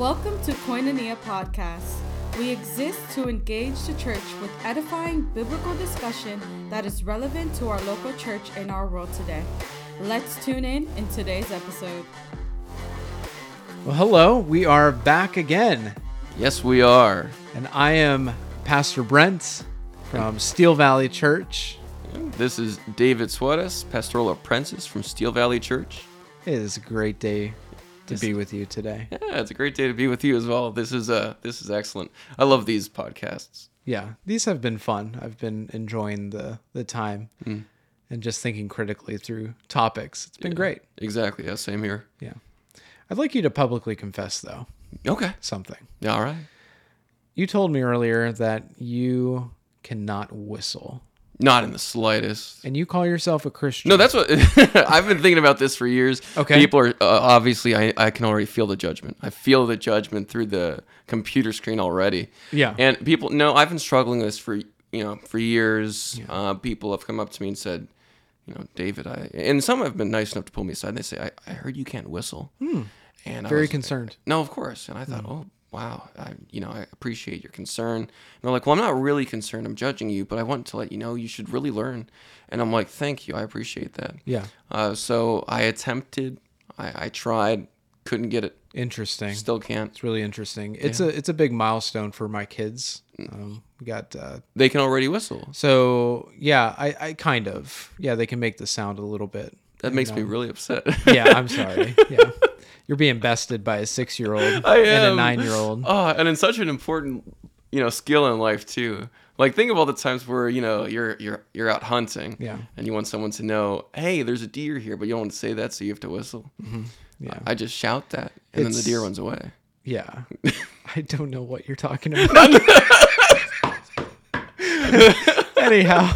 Welcome to Koinonia Podcast. We exist to engage the church with edifying biblical discussion that is relevant to our local church in our world today. Let's tune in in today's episode. Well, hello. We are back again, Yes, we are. and I am Pastor Brent from Steel Valley Church. This is David Suarez, pastoral apprentice from Steel Valley Church. It is a great day to be with you today. Yeah, it's a great day to be with you as well. This is uh this is excellent. I love these podcasts. Yeah, these have been fun. I've been enjoying the the time Mm. and just thinking critically through topics. It's been great. Exactly. Yeah, same here. Yeah. I'd like you to publicly confess though Okay. something. All right. You told me earlier that you cannot whistle, Not in the slightest. and you call yourself a Christian. No, that's what I've been thinking about this for years. Okay. People are uh, obviously I, I can already feel the judgment. I feel the judgment through the computer screen already. Yeah. And people no, I've been struggling with this for you know, for years. Uh, people have come up to me and said, you know, David, I and some have been nice enough to pull me aside and they say, I, I heard you can't whistle. Hmm. And I very was- concerned. no, of course. And I thought, oh wow, I, you know, I appreciate your concern. And they're like, well, I'm not really concerned. I'm judging you, but I want to let you know you should really learn. And I'm like, thank you, I appreciate that. Yeah. Uh, so I attempted, I, I tried, couldn't get it, Interesting. still can't. It's really interesting. It's a it's a big milestone for my kids. Um, we got uh, They can already whistle. so yeah. I, I kind of yeah. They can make the sound a little bit. That makes me really upset. Yeah, I'm sorry. Yeah, you're being bested by a six year old and a nine year old. Oh, ah, and it's such an important, you know, skill in life too. Like think of all the times where you know you're you're you're out hunting, Yeah. and you want someone to know, hey, there's a deer here, but you don't want to say that, so you have to whistle. Mm-hmm. Yeah, I just shout that, and then the deer runs away. yeah. I don't know what you're talking about. Anyhow,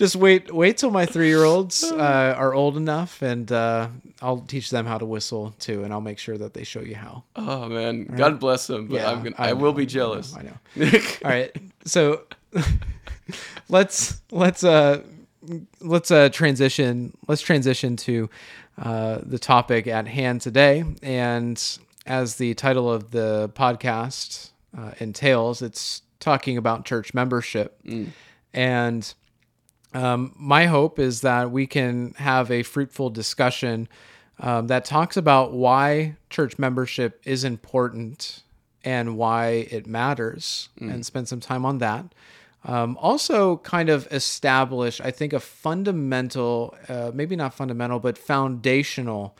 just wait wait till my three year olds uh, are old enough, and uh, I'll teach them how to whistle too, and I'll make sure that they show you how. Oh man, God bless them, but Yeah, I'm gonna, I I, will know, be I know, jealous. I know. All right. So let's let's uh let's uh transition let's transition to uh the topic at hand today and as the title of the podcast uh, entails it's talking about church membership and um, my hope is that we can have a fruitful discussion um, that talks about why church membership is important and why it matters, and spend some time on that. Um, also, kind of establish, I think, a fundamental, uh, maybe not fundamental, but foundational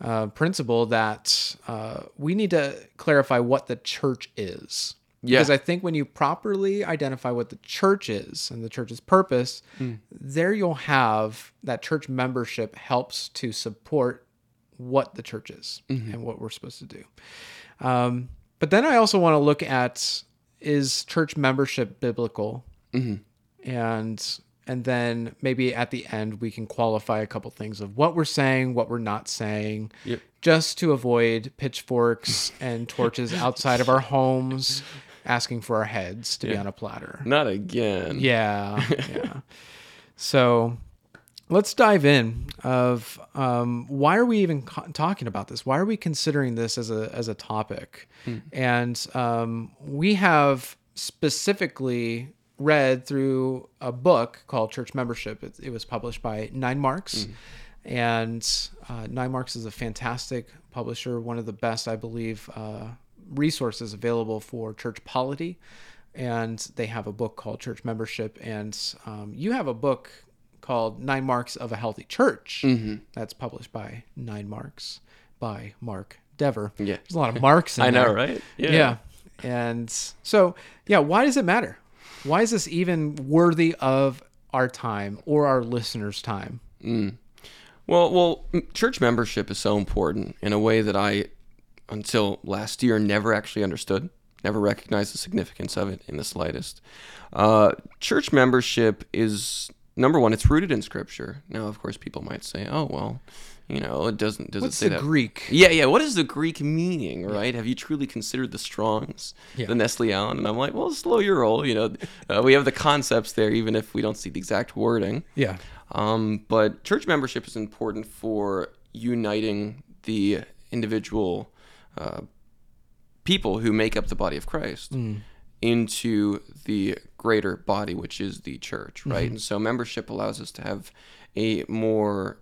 uh, principle that uh, we need to clarify what the church is. Yeah. Because I think when you properly identify what the church is and the church's purpose, mm. there you'll have that church membership helps to support what the church is mm-hmm. and what we're supposed to do. Um, but then I also want to look at is church membership biblical, mm-hmm. and and then maybe at the end we can qualify a couple things of what we're saying, what we're not saying, Yep. just to avoid pitchforks and torches outside of our homes, asking for our heads to be on a platter. Not again. Yeah, yeah. so let's dive in. Of um, why are we even co- talking about this? Why are we considering this as a as a topic? And um, we have specifically read through a book called Church Membership. It, it was published by Nine Marks. And uh, Nine Marks is a fantastic publisher, one of the best, I believe, uh, resources available for church polity. And they have a book called Church Membership. And um, you have a book called Nine Marks of a Healthy Church that's published by Nine Marks by Mark Dever. Yeah. There's a lot of marks in I know, right? Yeah. yeah. And so, yeah, why does it matter? Why is this even worthy of our time or our listeners' time? Well, well, church membership is so important in a way that I, until last year, never actually understood, never recognized the significance of it in the slightest. Uh, church membership is number one; it's rooted in Scripture. Now, of course, people might say, "Oh, well, you know, it doesn't does What's it say the that?" Greek? Yeah, yeah. What is the Greek meaning, right? Have you truly considered the Strongs, Yeah. the Nestle-Aland? And I'm like, well, slow your roll. You know, uh, we have the concepts there, even if we don't see the exact wording. Yeah. Um, but church membership is important for uniting the individual uh, people who make up the body of Christ into the greater body, which is the church, right? And so membership allows us to have a more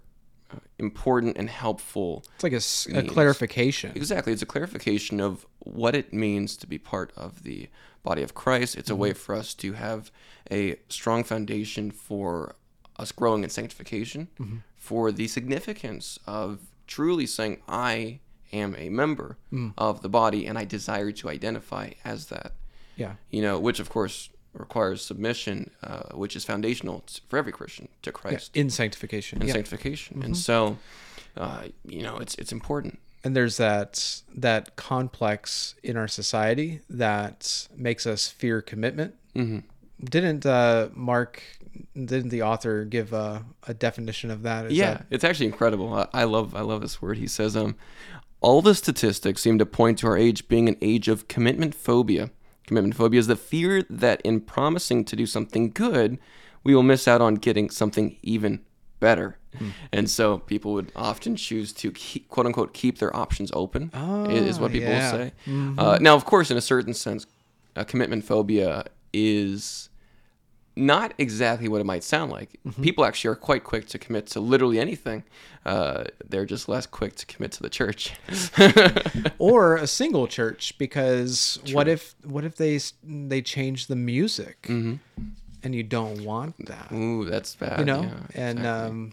uh, important and helpful It's like a, Means. clarification. Exactly. It's a clarification of what it means to be part of the body of Christ. It's a way for us to have a strong foundation for us growing in sanctification, for the significance of truly saying, I am a member of the body and I desire to identify as that. Yeah. You know, which of course requires submission, uh, which is foundational for every Christian to Christ In sanctification. and yeah. sanctification. And so, uh, you know, it's it's important. and there's that that complex in our society that makes us fear commitment. Mhm. Didn't uh, Mark? Didn't the author give a, a definition of that? Is yeah, that- it's actually incredible. I, I love I love this word. He says, um, all the statistics seem to point to our age being an age of commitment phobia. Commitment phobia is the fear that in promising to do something good, we will miss out on getting something even better. And so people would often choose to keep, quote unquote keep their options open. i- is what Oh, people yeah. will say. Uh, now, of course, in a certain sense, uh, commitment phobia is not exactly what it might sound like. Mm-hmm. People actually are quite quick to commit to literally anything. Uh, they're just less quick to commit to the church. or a single church because what if what if they they change the music Mm-hmm. and you don't want that Ooh, that's bad. you know yeah, and exactly. um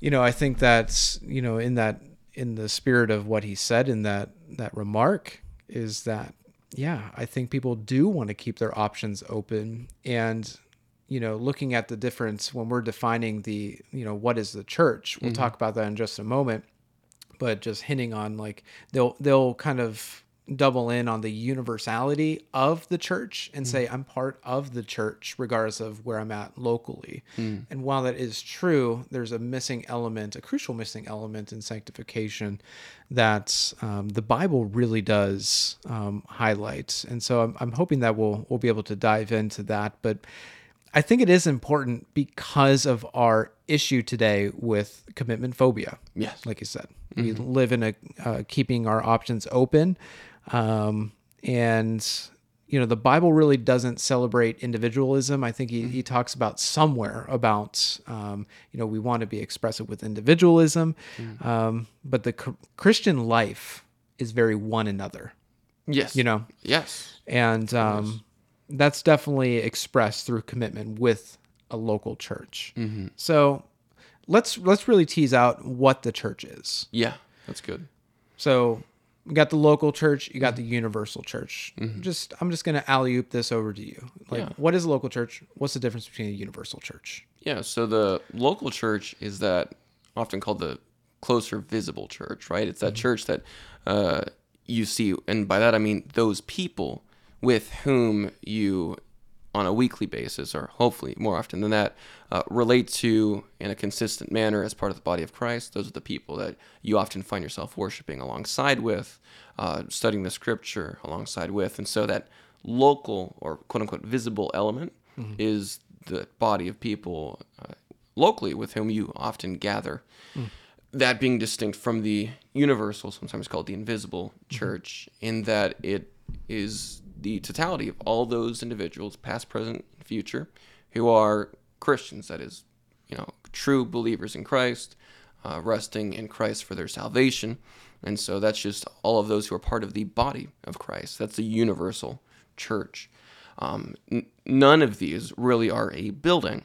you know i think that's you know in that in the spirit of what he said in that that remark is that yeah i think people do want to keep their options open and you know looking at the difference when we're defining the you know what is the church we'll mm-hmm. talk about that in just a moment but just hinting on like they'll they'll kind of double in on the universality of the church and say I'm part of the church regardless of where I'm at locally. And while that is true, there's a missing element, a crucial missing element in sanctification that um, the Bible really does um, highlight. And so I'm, I'm hoping that we'll we'll be able to dive into that, but. I think it is important because of our issue today with commitment phobia yes. like you said. We live in a uh, keeping our options open, um, and you know the Bible really doesn't celebrate individualism. I think he, he talks about somewhere about um, you know we want to be expressive with individualism, um, but the cr- Christian life is very one another. yes. You know, Yes. and um, that's definitely expressed through commitment with a local church. So let's let's really tease out what the church is. Yeah. That's good. So you got the local church, you got the mm-hmm. universal church. Mm-hmm. Just I'm just gonna alley oop this over to you. Like, Yeah. what is a local church? What's the difference between a universal church? Yeah. So the local church is that often called the closer visible church, right? It's that mm-hmm. church that uh, you see, and by that I mean those people with whom you, on a weekly basis, or hopefully more often than that, uh, relate to in a consistent manner as part of the body of Christ. Those are the people that you often find yourself worshiping alongside with, uh, studying the scripture alongside with, and so that local or quote unquote visible element is the body of people uh, locally with whom you often gather. That being distinct from the universal, sometimes called the invisible church, in that it is the totality of all those individuals, past, present, and future, who are Christians. That is, you know, true believers in Christ, uh, resting in Christ for their salvation. And so that's just all of those who are part of the body of Christ. That's the universal church. Um, n- none of these really are a building.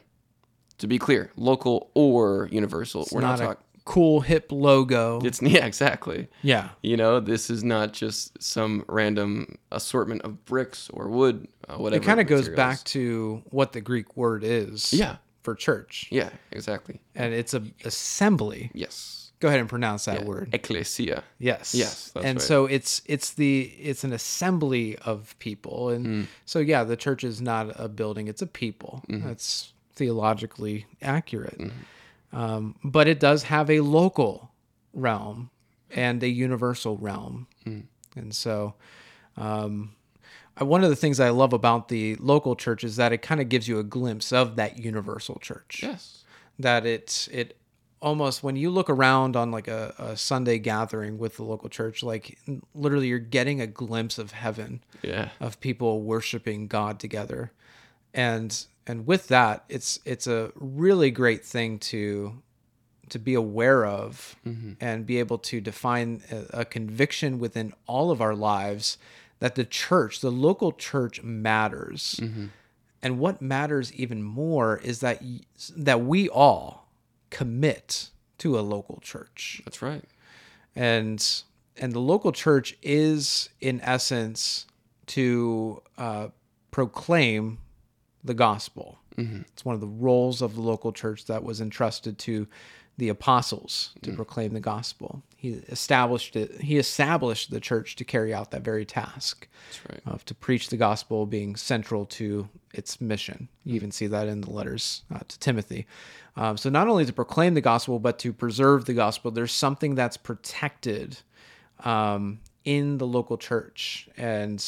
To be clear, local or universal. We're not, not talking. Cool hip logo. It's yeah, exactly. yeah. You know, this is not just some random assortment of bricks or wood, uh, whatever. It kind of goes back to what the Greek word is Yeah. for church. Yeah, exactly. And it's a assembly. Yes. Go ahead and pronounce that word. Ecclesia. Yes. Yes, and right. so it's it's the it's an assembly of people, and Mm. so yeah, the church is not a building; it's a people. Mm-hmm. That's theologically accurate, um, but it does have a local realm and a universal realm, Mm. and so. Um, I- one of the things I love about the local church is that it kind of gives you a glimpse of that universal church Yes. that it it almost when you look around on like a, a Sunday gathering with the local church, like literally you're getting a glimpse of heaven Yeah. of people worshiping God together. And and with that, it's it's a really great thing to to be aware of and be able to define a, a conviction within all of our lives that the church, the local church matters. And what matters even more is that that we all commit to a local church That's right. and and the local church is in essence to uh, proclaim the gospel. It's one of the roles of the local church that was entrusted to the apostles to proclaim the gospel. He established it. He established the church to carry out that very task That's right. of to preach the gospel being central to its mission. You even see that in the letters uh, to Timothy. Um, so not only to proclaim the gospel, but to preserve the gospel. There's something that's protected um, in the local church, and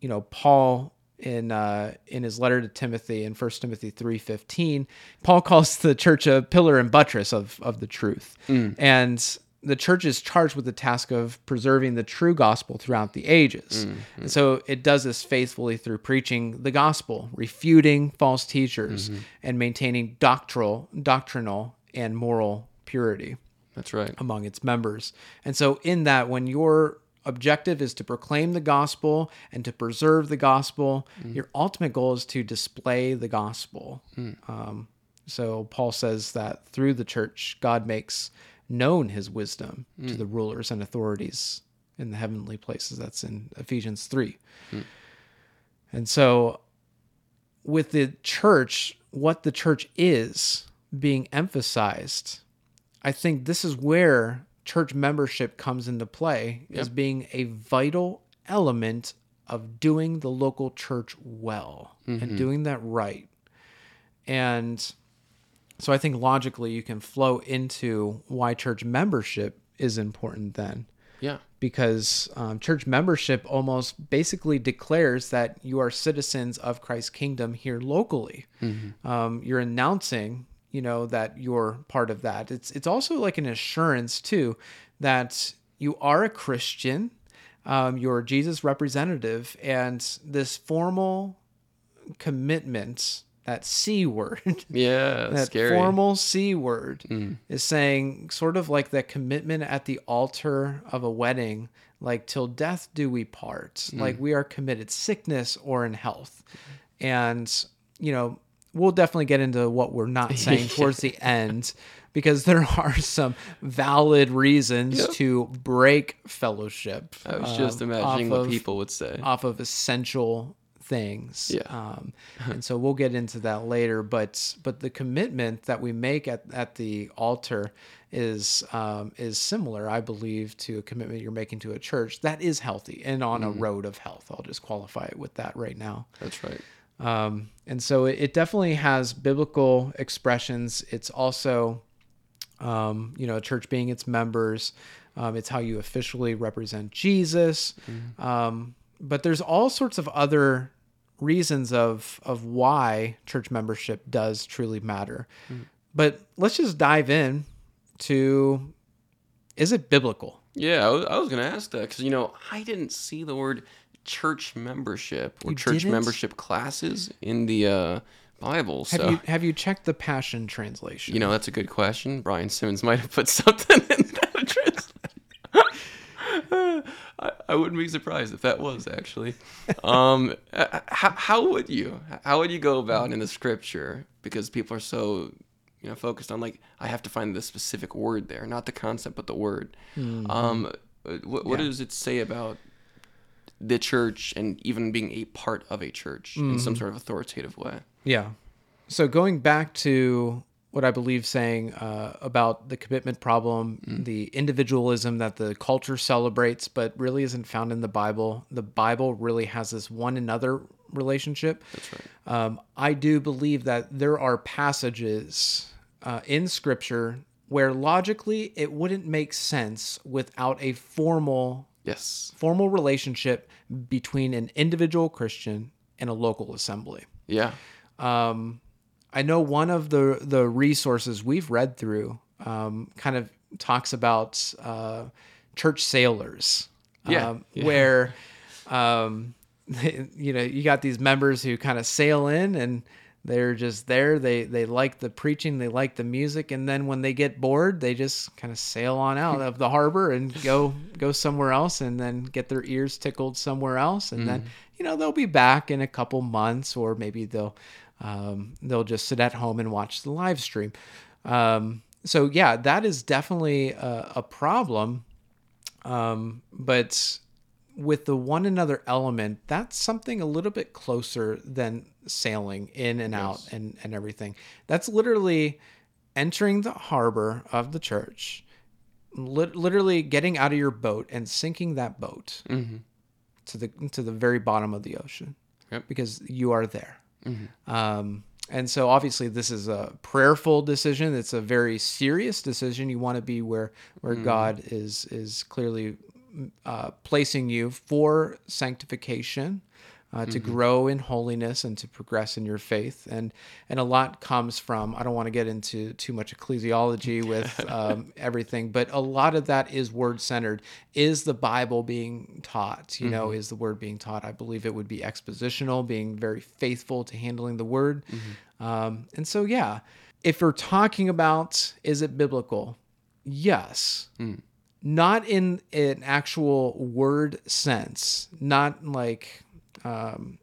you know Paul in uh, in his letter to Timothy in 1 Timothy three fifteen, Paul calls the church a pillar and buttress of of the truth, mm. and the church is charged with the task of preserving the true gospel throughout the ages. Mm-hmm. And so it does this faithfully through preaching the gospel, refuting false teachers, mm-hmm. and maintaining doctrinal, doctrinal and moral purity That's right. among its members. And so, in that, when your objective is to proclaim the gospel and to preserve the gospel, mm. your ultimate goal is to display the gospel. Hmm. Um, so, Paul says that through the church, God makes known his wisdom to hmm. the rulers and authorities in the heavenly places. That's in Ephesians 3. Hmm. And so, with the church, what the church is being emphasized, I think this is where church membership comes into play as being a vital element of doing the local church well and doing that right. And so I think logically you can flow into why church membership is important then Yeah. because um, church membership almost basically declares that you are citizens of Christ's kingdom here locally. Um, you're announcing, you know, that you're part of that. It's it's also like an assurance too that you are a Christian, um, you're Jesus representative, and this formal commitment, that C word. Yeah. that scary. formal C word is saying sort of like that commitment at the altar of a wedding, like till death do we part. Like we are committed, sickness or in health. And, you know, we'll definitely get into what we're not saying towards the end because there are some valid reasons Yep. to break fellowship. I was just um, imagining what of- people would say. off of essential things. Yeah. Um, and so we'll get into that later. But but the commitment that we make at, at the altar is um, is similar, I believe, to a commitment you're making to a church that is healthy and on a road of health. I'll just qualify it with that right now. That's right. Um, and so it, it definitely has biblical expressions. It's also, um, you know, church being its members. Um, it's how you officially represent Jesus. Um, but there's all sorts of other reasons of of why church membership does truly matter. But let's just dive in to is it biblical? Yeah, I was, I was going to ask that because, you know, I didn't see the word church membership or You church didn't? membership classes in the uh, Bible. Have So, you have you checked the Passion translation? you know, that's a good question. Brian Simmons might have put something in that translation. I, I wouldn't be surprised if that was actually. Um, how, how would you? How would you go about in the scripture? Because people are so, you know, focused on like I have to find the specific word there, not the concept, but the word. Um, uh, what, what Yeah. does it say about the church and even being a part of a church in some sort of authoritative way? Yeah. So going back to what I believe saying uh, about the commitment problem, the individualism that the culture celebrates, but really isn't found in the Bible. The Bible really has this one another relationship. That's right. Um, I do believe that there are passages uh, in Scripture where logically it wouldn't make sense without a formal Yes. formal relationship between an individual Christian and a local assembly. Yeah. Um, I know one of the the resources we've read through um, kind of talks about uh, church sailors, Yeah, um, yeah. where um, you know you got these members who kind of sail in and they're just there. They they like the preaching, they like the music, and then when they get bored, they just kind of sail on out of the harbor and go go somewhere else, and then get their ears tickled somewhere else, and then you know they'll be back in a couple months, or maybe they'll um, they'll just sit at home and watch the live stream. Um, so yeah, that is definitely a, a problem. Um, but with the one another element, that's something a little bit closer than sailing in and out and, and everything. That's literally entering the harbor of the church, lit- literally getting out of your boat and sinking that boat mm-hmm. to the to the very bottom of the ocean Yep. because you are there. Mm-hmm. Um, and so obviously this is a prayerful decision. It's a very serious decision. You want to be where where mm-hmm. God is is clearly uh, placing you for sanctification, uh, to grow in holiness and to progress in your faith. And and a lot comes from. I don't want to get into too much ecclesiology with um, everything, but a lot of that is word centered. Is the Bible being taught? You know, is the word being taught? I believe it would be expositional, being very faithful to handling the word. Um, and so, yeah, if we're talking about is it biblical? Yes not in an actual word sense, not like, um,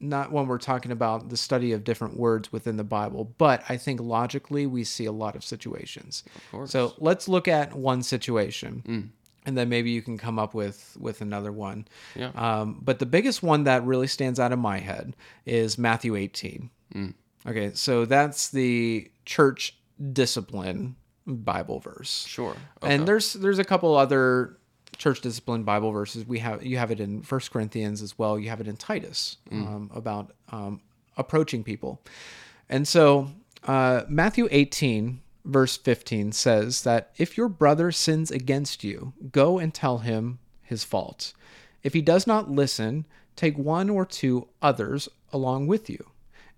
not when we're talking about the study of different words within the Bible, but I think logically we see a lot of situations. course. So let's look at one situation. And then maybe you can come up with with another one. Yeah. Um, but the biggest one that really stands out in my head is Matthew 18. Okay, so that's the church discipline Bible verse. Sure. And there's there's a couple other church discipline Bible verses. We have you have it in First Corinthians as well. You have it in Titus um, about um, approaching people. And so uh, Matthew 18 verse 15 says that if your brother sins against you, go and tell him his fault. If he does not listen, take one or two others along with you.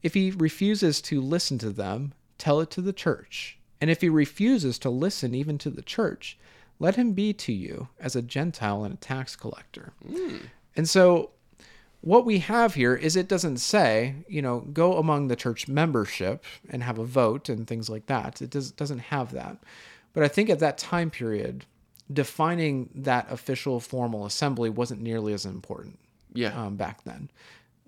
If he refuses to listen to them, tell it to the church. And if he refuses to listen even to the church, let him be to you as a Gentile and a tax collector. And so, what we have here is it doesn't say, you know, go among the church membership and have a vote and things like that. It does, doesn't have that. But I think at that time period, defining that official formal assembly wasn't nearly as important yeah. um, back then.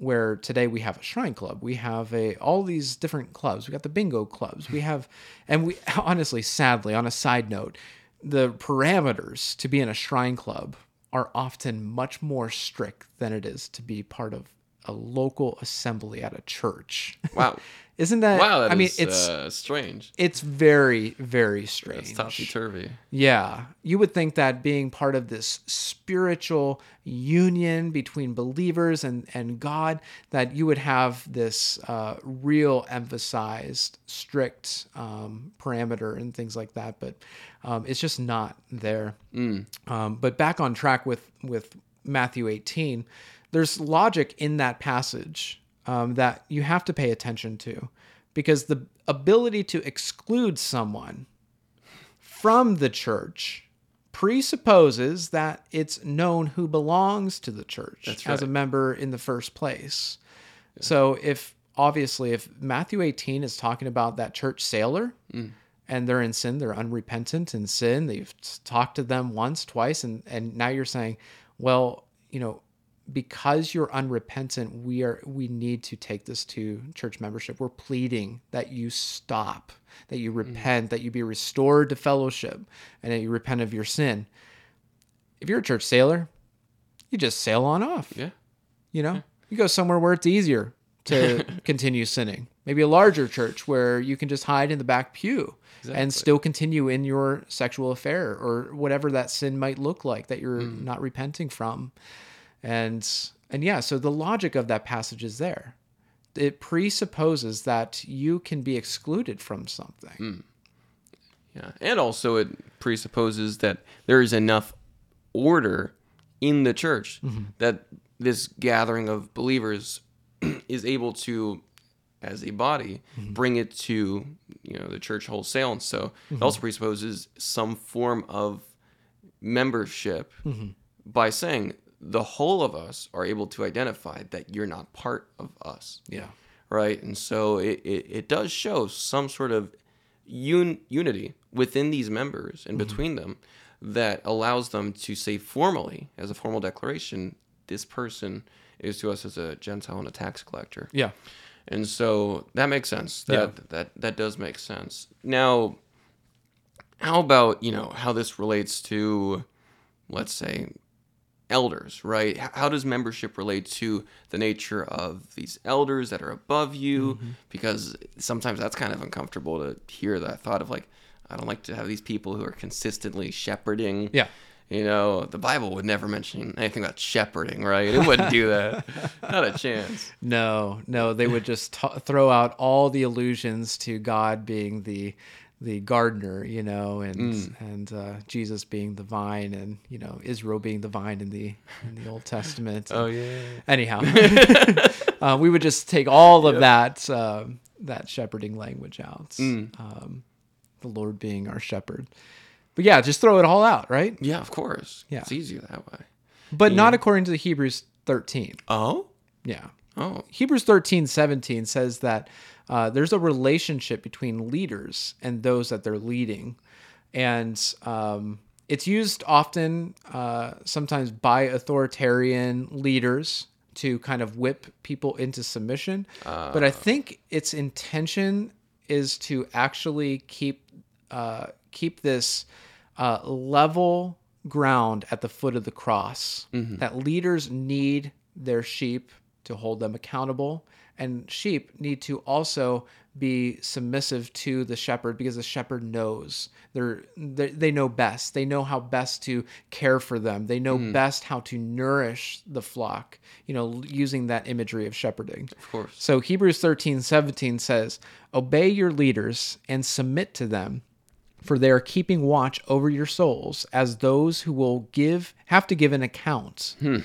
Where today we have a shrine club, we have a all these different clubs. We got the bingo clubs. We have, and we honestly, sadly, on a side note, the parameters to be in a shrine club are often much more strict than it is to be part of a local assembly at a church. Wow. Isn't that? Wow. That I mean, is, it's uh, strange. it's very very strange. It's topsy turvy. Yeah, you would think that being part of this spiritual union between believers and, and God, that you would have this uh, real emphasized, strict um, parameter and things like that, but um, it's just not there. Um, but back on track with with Matthew 18, there's logic in that passage um, that you have to pay attention to, because the ability to exclude someone from the church presupposes that it's known who belongs to the church That's as a member in the first place. So if obviously if Matthew 18 is talking about that church sailor Mm. and they're in sin, they're unrepentant in sin, they've talked to them once, twice and and now you're saying, well, you know, because you're unrepentant, we are we need to take this to church membership. We're pleading that you stop, that you mm. repent, that you be restored to fellowship, and that you repent of your sin. If you're a church sailor, you just sail on off. Yeah. You know, you go somewhere where it's easier to continue sinning. Maybe a larger church where you can just hide in the back pew and still continue in your sexual affair or whatever that sin might look like that you're mm. not repenting from. And and yeah, so the logic of that passage is there. It presupposes that you can be excluded from something. Hmm. Yeah. And also, it presupposes that there is enough order in the church Mm-hmm. that this gathering of believers is able to as a body, mm-hmm. bring it to you know the church wholesale, and so it mm-hmm. also presupposes some form of membership mm-hmm. by saying the whole of us are able to identify that you're not part of us Yeah. right? And so it, it, it does show some sort of un, unity within these members and mm-hmm. between them that allows them to say formally, as a formal declaration, this person is to us as a Gentile and a tax collector. Yeah. And so that makes sense. That that that does make sense. Now, how about you know how this relates to, let's say, elders, right? How does membership relate to the nature of these elders that are above you? Mm-hmm. Because sometimes that's kind of uncomfortable to hear that thought of like, I don't like to have these people who are consistently shepherding. Yeah. You know, the Bible would never mention anything about shepherding, right? It wouldn't do that. Not a chance. No, no, they would just t- throw out all the allusions to God being the the gardener, you know, and Mm. and uh, Jesus being the vine, and you know Israel being the vine in the in the Old Testament. Oh yeah. Anyhow, uh, we would just take all of that um that shepherding language out. Mm. Um, the Lord being our shepherd. But yeah, just throw it all out, right? Yeah, of course. Yeah. It's easier that way. But not according to the Hebrews 13. Oh? Yeah. Oh. Hebrews 13, 17 says that uh, there's a relationship between leaders and those that they're leading. And um, it's used often, uh, sometimes by authoritarian leaders to kind of whip people into submission. but I think its intention is to actually keep uh, keep this uh, level ground at the foot of the cross. That leaders need their sheep to hold them accountable, and sheep need to also be submissive to the shepherd because the shepherd knows they're, they they know best. They know how best to care for them. They know hmm. best how to nourish the flock. You know, using that imagery of shepherding. Of course. So Hebrews 13, 17 says, Obey your leaders and submit to them, for they are keeping watch over your souls as those who will give have to give an account. Hmm.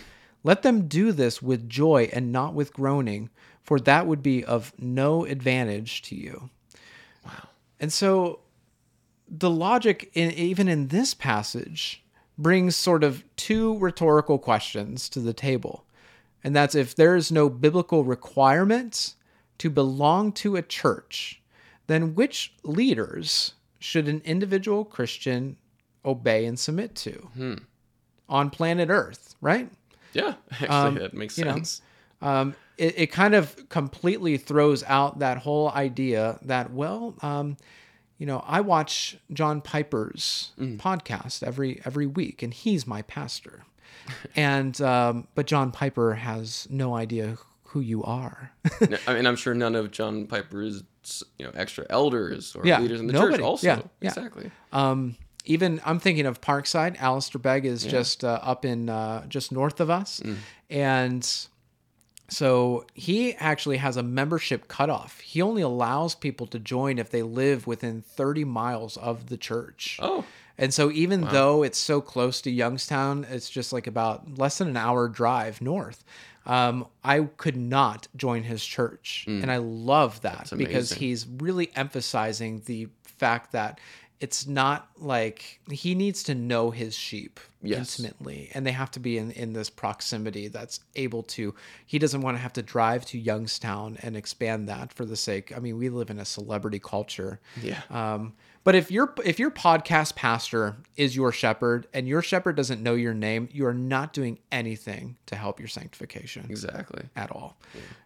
Let them do this with joy and not with groaning, for that would be of no advantage to you. Wow. And so the logic in even in this passage brings sort of two rhetorical questions to the table. And that's if there is no biblical requirement to belong to a church, then which leaders should an individual Christian obey and submit to hmm. on planet Earth, right? Yeah. Actually, that makes Um, you know, sense. um, it, it kind of completely throws out that whole idea that well um, you know i watch john piper's podcast every every week and he's my pastor and um, but john piper has no idea who you are I mean, I'm sure none of John Piper's you know extra elders or Yeah, leaders in the nobody. church also. Yeah, yeah. Exactly. um, even i'm thinking of parkside Alistair begg is just uh, up in uh, just north of us and so he actually has a membership cutoff. He only allows people to join if they live within 30 miles of the church. Oh. And so even though it's so close to Youngstown, it's just like about less than an hour drive north. Um, I could not join his church, and I love that because he's really emphasizing the fact that it's not like he needs to know his sheep Yes. intimately and they have to be in, in this proximity that's able to he doesn't want to have to drive to youngstown and expand that for the sake i mean we live in a celebrity culture Yeah. um, but if your if your podcast pastor is your shepherd and your shepherd doesn't know your name you are not doing anything to help your sanctification Exactly. at all.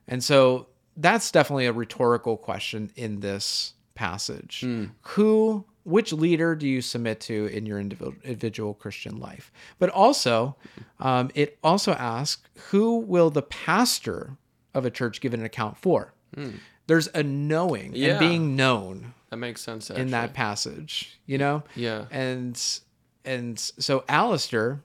And so that's definitely a rhetorical question in this passage. Who, which leader do you submit to in your individual, Christian life? But also, um, it also asks, who will the pastor of a church give an account for? There's a knowing Yeah. and being known That makes sense. Actually. in that passage, you know? Yeah. And and so Alistair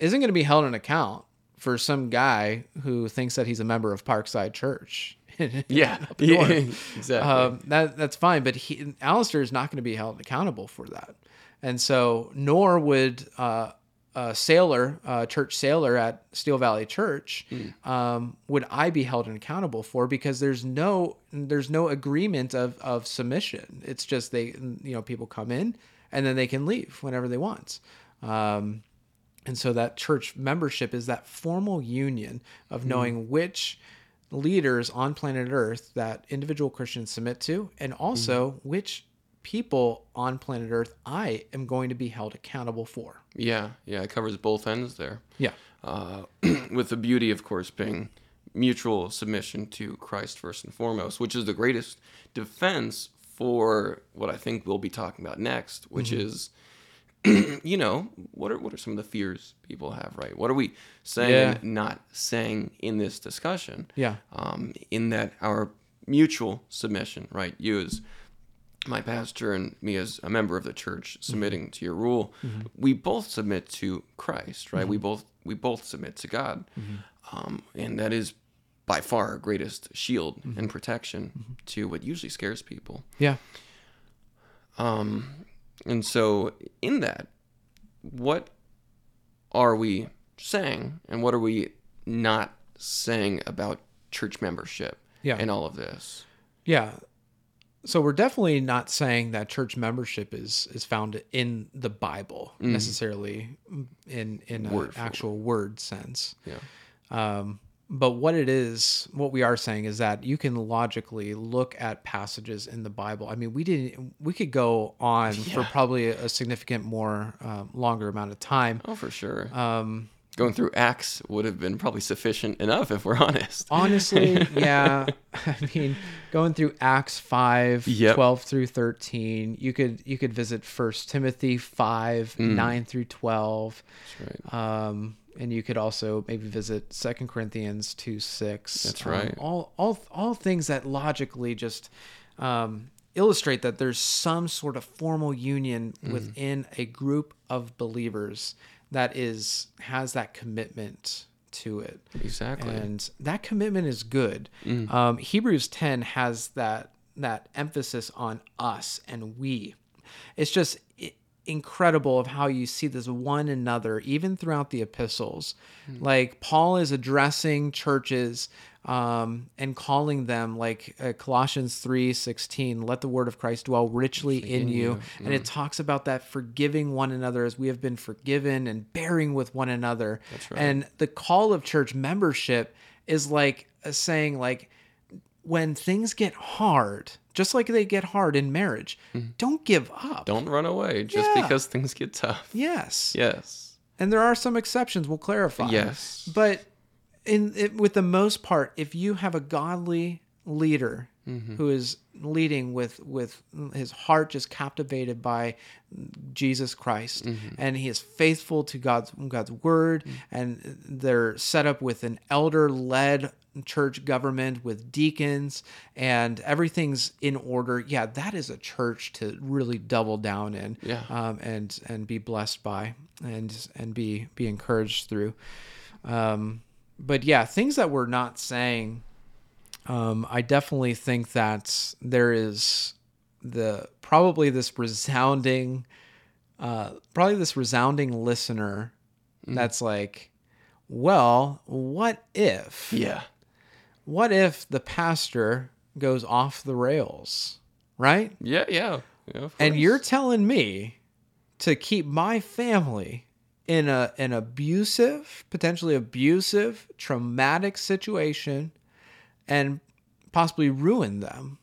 isn't going to be held an account for some guy who thinks that he's a member of Parkside Church. Yeah. yeah. exactly. um, that that's fine, but he Alistair is not going to be held accountable for that, and so nor would uh, a sailor, a church sailor at Steel Valley Church, um, would I be held accountable for? Because there's no there's no agreement of of submission. It's just they you know people come in and then they can leave whenever they want. Um, and so that church membership is that formal union of hmm. knowing which leaders on planet Earth that individual Christians submit to, and hmm. also which people on planet Earth I am going to be held accountable for. Yeah, yeah, it covers both ends there. Yeah. Uh, with the beauty, of course, being mutual submission to Christ first and foremost, which is the greatest defense for what I think we'll be talking about next, which mm-hmm. is, you know, what are what are some of the fears people have, right? What are we saying Yeah. and not saying in this discussion? Yeah. um, in that our mutual submission, right? You as my pastor and me as a member of the church submitting to your rule, we both submit to Christ, right? We both we both submit to God, um, and that is by far our greatest shield and protection to what usually scares people. Yeah. Um, and so, in that, what are we saying, and what are we not saying about church membership Yeah. and all of this? Yeah. So we're definitely not saying that church membership is is found in the Bible necessarily in in an Word actual word sense. Yeah. Um, but what it is, what we are saying is that you can logically look at passages in the Bible. I mean, we didn't. We could go on for probably a significant more um, longer amount of time. Oh, for sure. Um, Going through Acts would have been probably sufficient enough if we're honest. honestly, yeah. I mean, going through Acts 5, Yep. 12 through 13, you could you could visit First Timothy 5, Mm. 9 through 12. That's right. Um, and you could also maybe visit Second Corinthians 2, 6. That's Um, right. all all all things that logically just um, illustrate that there's some sort of formal union Mm. within a group of believers that is has that commitment to it Exactly. and that commitment is good. Mm. Um, Hebrews 10 has that that emphasis on us and we. It's just incredible of how you see this one another even throughout the epistles. Mm. Like Paul is addressing churches um, and calling them like uh, Colossians 3:16, let the word of Christ dwell richly in you. And Mm. it talks about that forgiving one another as we have been forgiven and bearing with one another. That's right. And the call of church membership is like uh, saying like when things get hard, just like they get hard in marriage, don't give up. Mm-hmm. Don't run away just Yeah. because things get tough. Yes. Yes. And there are some exceptions, we'll clarify. Yes. But in it, with the most part, if you have a godly leader Mm-hmm. who is leading with with his heart just captivated by Jesus Christ Mm-hmm. and he is faithful to God's God's word Mm. and they're set up with an elder led church government with deacons and everything's in order yeah that is a church to really double down in Yeah. um, and and be blessed by and and be be encouraged through um, but yeah things that we're not saying um, I definitely think that there is the probably this resounding, uh, probably this resounding listener that's like, well, what if, Yeah. what if the pastor goes off the rails, right? Yeah. Yeah. yeah And you're telling me to keep my family in a an abusive, potentially abusive, traumatic situation and possibly ruin them.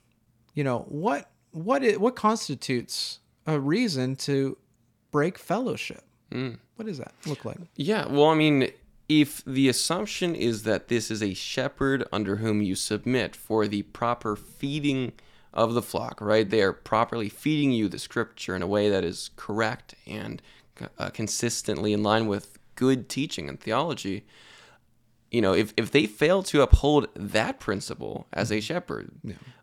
You know, what what what constitutes a reason to break fellowship? Mm. What does that look like? Yeah, well, I mean, if the assumption is that this is a shepherd under whom you submit for the proper feeding of the flock, right? They are properly feeding you the scripture in a way that is correct and uh, consistently in line with good teaching and theology. You know, if, if they fail to uphold that principle as a shepherd,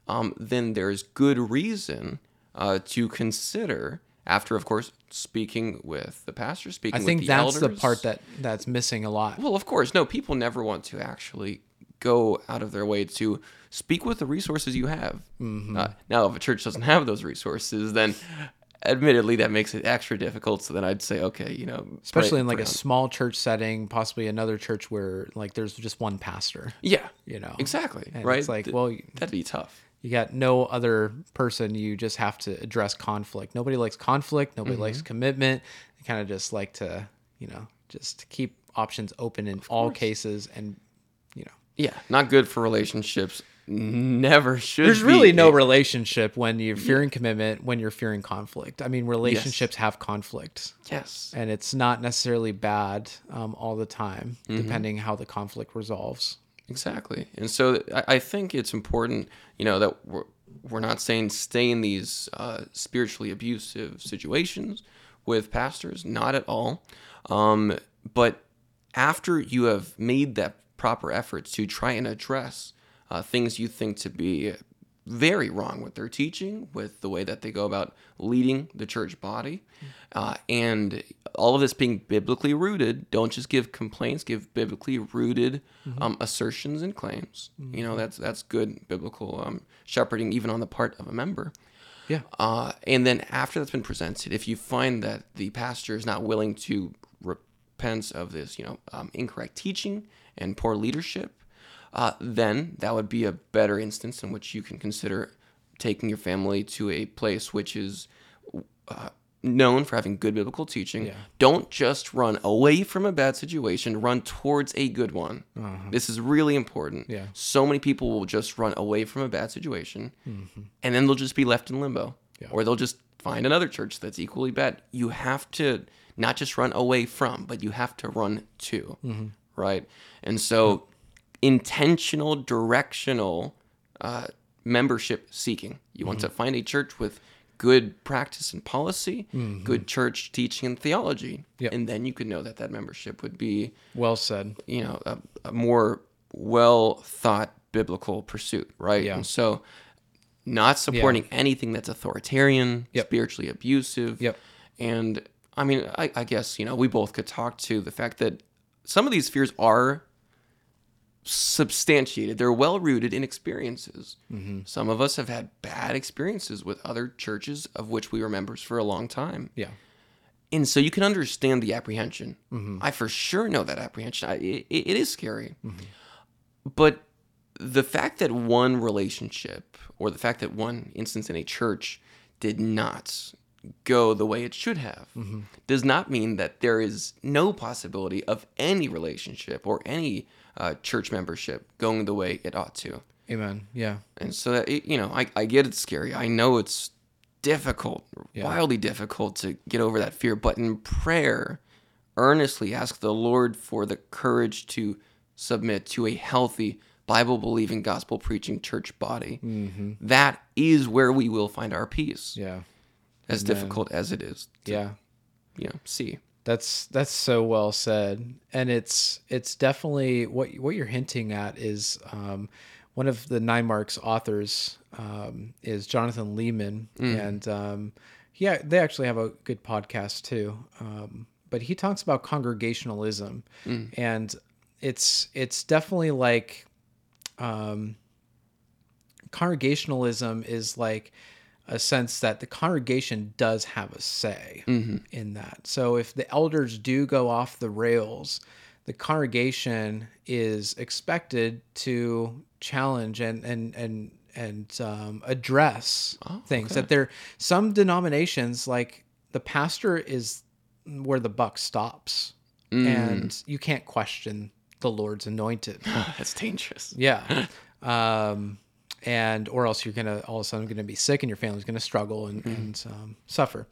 um, then there's good reason uh, to consider, after, of course, speaking with the pastor, speaking I think the that's the part that that's missing a lot. Well, of course, no. People never want to actually go out of their way to speak with the resources you have. Mm-hmm. Uh, now, if a church doesn't have those resources, then admittedly, that makes it extra difficult. So then I'd say, okay, you know, especially pray- in like a on- small church setting, possibly another church where like there's just one pastor. yeah, You know, exactly, And right? It's like, Th- well, that'd be tough. you got no other person. You just have to address conflict. Nobody likes conflict. Nobody likes Mm-hmm. commitment. They kind of just like to, you know, just keep options open in all cases, and you know, Yeah, not good for relationships. Never should. there's really no a- relationship when you're fearing commitment when you're fearing conflict. I mean, relationships have conflict. yes. and it's not necessarily bad um, all the time, Mm-hmm. depending how the conflict resolves. Exactly. And so I, I think it's important, you know, that we're, we're not saying stay in these uh, spiritually abusive situations with pastors, not at all. Um, but after you have made that proper effort to try and address uh, things you think to be very wrong with their teaching, with the way that they go about leading the church body, uh, and all of this being biblically rooted. Don't just give complaints; give biblically rooted um, assertions and claims. You know that's that's good biblical um, shepherding, even on the part of a member. Yeah. Uh, and then after that's been presented, if you find that the pastor is not willing to repent of this, you know, um, incorrect teaching and poor leadership, uh, then that would be a better instance in which you can consider taking your family to a place which is uh, known for having good biblical teaching. Yeah. Don't just run away from a bad situation, run towards a good one. This is really important. Uh-huh. Yeah. So many people will just run away from a bad situation and then they'll just be left in limbo. Mm-hmm. Yeah. Or they'll just find another church that's equally bad. You have to not just run away from, but you have to run to. Mm-hmm. Right. And so intentional, directional uh, membership seeking. You want to Mm-hmm. find a church with good practice and policy, good church teaching and theology. Mm-hmm. Yep. And then you could know that that membership would be Well said. you know a, a more well thought biblical pursuit right Yeah. and so not supporting anything that's authoritarian Yep. spiritually abusive Yep. and i mean I, I guess you know we both could talk to the fact that some of these fears are substantiated they're well rooted in experiences Mm-hmm. some of us have had bad experiences with other churches of which we were members for a long time Yeah. and so you can understand the apprehension. Mm-hmm. I for sure know that apprehension. I, it, it is scary. Mm-hmm. But the fact that one relationship or the fact that one instance in a church did not go the way it should have Mm-hmm. does not mean that there is no possibility of any relationship or any uh, church membership going the way it ought to. Amen. Yeah. And so that you know, I, I get it's scary. I know it's difficult, Yeah. wildly difficult to get over that fear. But in prayer, earnestly ask the Lord for the courage to submit to a healthy, Bible believing, gospel preaching church body. That is where we will find our peace, Yeah. as difficult as it is. To, Yeah. You know, see. That's that's so well said, and it's it's definitely what what you're hinting at is um, one of the Nine Marks authors um, is Jonathan Leeman, and um, yeah, they actually have a good podcast too. Um, but he talks about congregationalism, and it's it's definitely like um, congregationalism is like a sense that the congregation does have a say in that. So if the elders do go off the rails, the congregation is expected to challenge and and and and um, address things that there some denominations like the pastor is where the buck stops and you can't question the lord's anointed That's dangerous. yeah. Um, and or else you're gonna all of a sudden gonna be sick and your family's gonna struggle and, and um, suffer.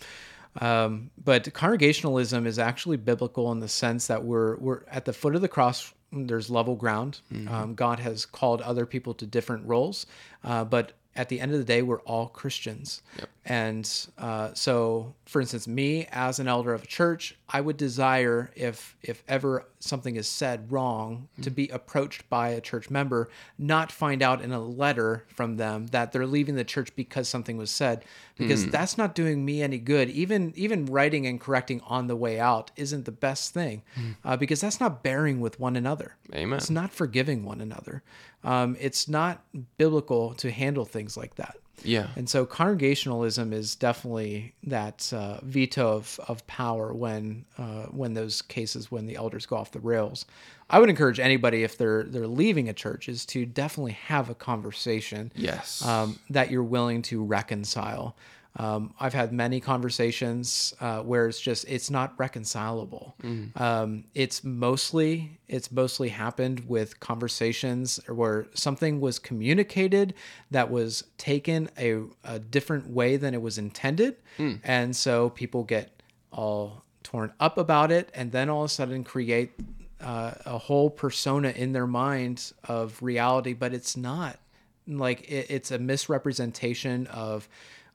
Um, but congregationalism is actually biblical in the sense that we're we're at the foot of the cross. There's level ground. Um, God has called other people to different roles, uh, but at the end of the day, we're all Christians. And uh, so, for instance, me as an elder of a church, I would desire if if ever something is said wrong to be approached by a church member, not find out in a letter from them that they're leaving the church because something was said, because that's not doing me any good. Even even writing and correcting on the way out isn't the best thing, uh, because that's not bearing with one another. Amen. It's not forgiving one another. Um, it's not biblical to handle things things like that. Yeah. And so congregationalism is definitely that uh, veto of, of power when uh, when those cases when the elders go off the rails. I would encourage anybody if they're they're leaving a church is to definitely have a conversation Yes. um, that you're willing to reconcile. Um, I've had many conversations uh, where it's just it's not reconcilable. Um, it's mostly it's mostly happened with conversations where something was communicated that was taken a, a different way than it was intended, and so people get all torn up about it, and then all of a sudden create uh, a whole persona in their mind of reality, but it's not like it, it's a misrepresentation of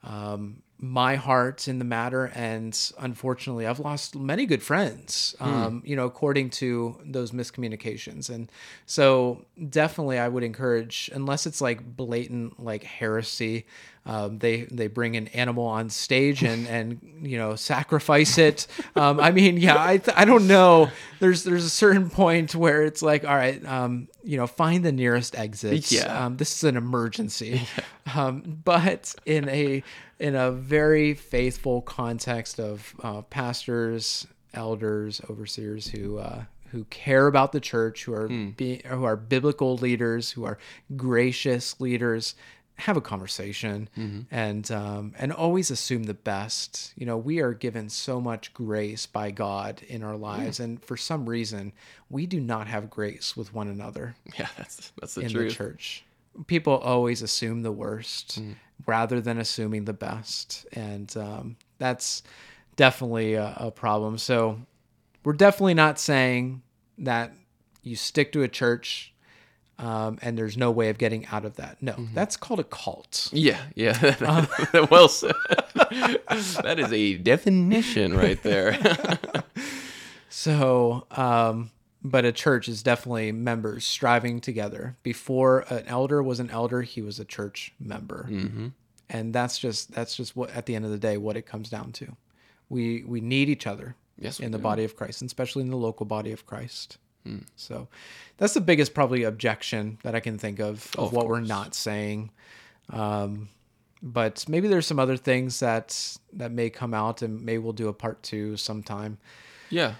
um, my heart in the matter and unfortunately i've lost many good friends um, you know according to those miscommunications. And so definitely i would encourage unless it's like blatant like heresy um, they they bring an animal on stage and and you know sacrifice it. Um, i mean yeah i th- i don't know. There's there's a certain point where it's like all right um, you know find the nearest exit Yeah. um, this is an emergency. Um, but in a in a very faithful context of uh, pastors elders overseers who uh, who care about the church who are being who are biblical leaders who are gracious leaders have a conversation and um, and always assume the best you know we are given so much grace by god in our lives and for some reason we do not have grace with one another yeah, that's that's the in truth. the church. People always assume the worst rather than assuming the best, and um, that's definitely a, a problem. So we're definitely not saying that you stick to a church um, and there's no way of getting out of that. No, that's called a cult. Yeah, yeah. well said. that is a definition right there. So, um, but a church is definitely members striving together. Before an elder was an elder, he was a church member, mm-hmm. and that's just that's just what at the end of the day what it comes down to. We we need each other Yes, in the do. body of Christ, and especially in the local body of Christ. So that's the biggest probably objection that I can think of of, of what we're not saying. Um, but maybe there's some other things that that may come out, and maybe we'll do a part two sometime yeah.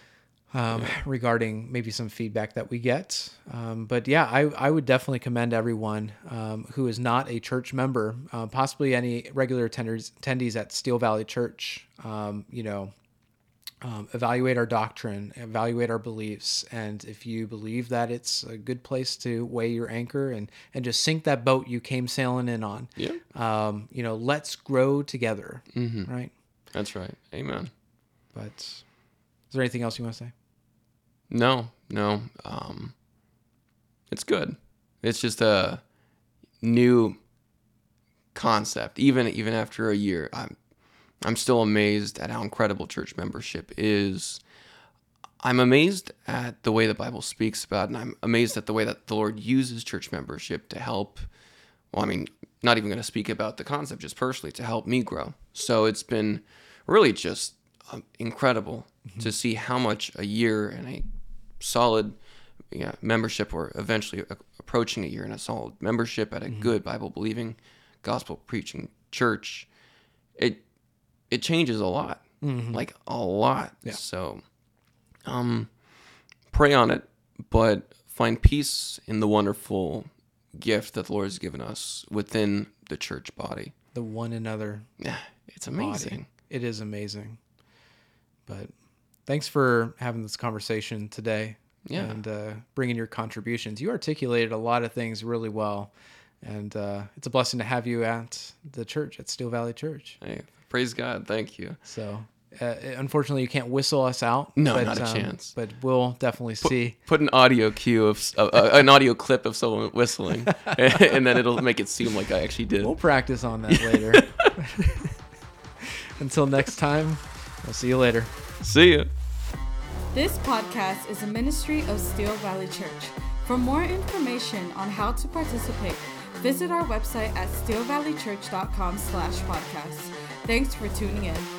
Um, regarding maybe some feedback that we get. Um, but yeah, I, I would definitely commend everyone um, who is not a church member, uh, possibly any regular attenders, attendees at Steel Valley Church. Um, you know, um, evaluate our doctrine, evaluate our beliefs, and if you believe that it's a good place to weigh your anchor and and just sink that boat you came sailing in on. Yeah. Um, you know, let's grow together, Mm-hmm. right? That's right. Amen. But is there anything else you want to say? No, no. Um, it's good. It's just a new concept. Even even after a year, I'm I'm still amazed at how incredible church membership is. I'm amazed at the way the Bible speaks about, and I'm amazed at the way that the Lord uses church membership to help. Well, I mean, not even going to speak about the concept, just personally to help me grow. So it's been really just um, incredible to see how much a year and a solid yeah, membership, or eventually a- approaching a year and a solid membership at a good Bible believing, gospel preaching church, it it changes a lot, like a lot. So, um, pray on it, but find peace in the wonderful gift that the Lord has given us within the church body. The one another Yeah, it's body. amazing. It is amazing. But thanks for having this conversation today. Yeah. And uh, bringing your contributions. You articulated a lot of things really well. And uh, it's a blessing to have you at the church, at Steel Valley Church. Hey, praise God. Thank you. So, uh, unfortunately, you can't whistle us out. No, but, not a um, chance. But we'll definitely see. Put an audio cue of uh, uh, an audio clip of someone whistling, and then it'll make it seem like I actually did. We'll practice on that later. Until next time, we'll see you later. See ya. This podcast is a ministry of Steel Valley Church. For more information on how to participate, visit our website at steelvalleychurch.com slash podcast. Thanks for tuning in.